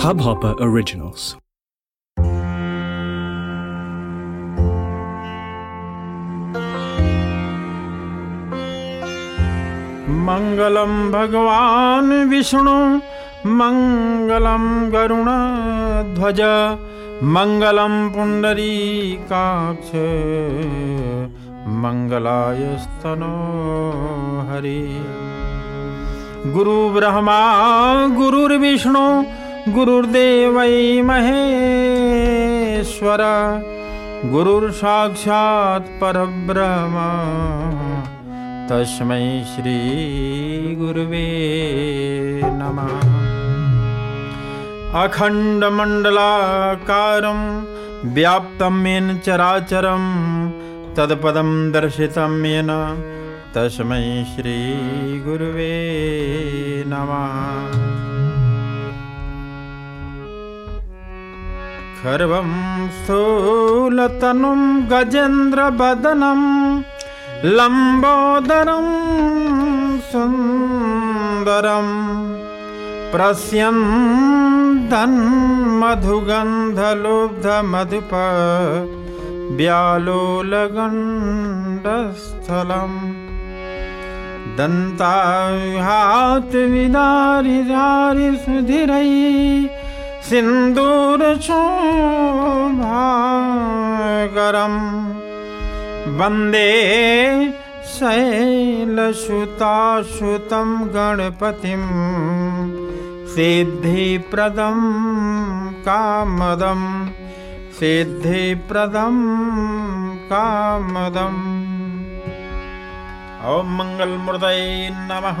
Hubhopper Originals. मंगलम भगवान विष्णु, मंगलम गरुण ध्वज, मंगलम पुंडरीकाक्ष, मंगलाय स्तनो हरि गुरु ब्रह्मा, गुरुर्विष्णु गुरुर्देवै महेश्वर गुरुर्साक्षात् परब्रह्म। तस्मै श्रीगुरुवे नमः। अखण्डमण्डलाकारं व्याप्तं येन चराचरं तत्पदं दर्शितं येन तस्मै श्रीगुरुवे नमः खर्वं स्थूलतनुं गजेन्द्रवदनं लम्बोदरं सुन्दरं प्रस्यन्दन्मधुगन्धलुब्धमधुप व्यालोलगण्डस्थलम् दन्ताहातविदारिदारिसुधिरै सिन्दूरशोभागरम् वन्दे शैलसुताश्रुतं गणपतिं। सिद्धिप्रदं कामदं। सिद्धिप्रदं कामदम् ॐ मङ्गलमूर्तये नमः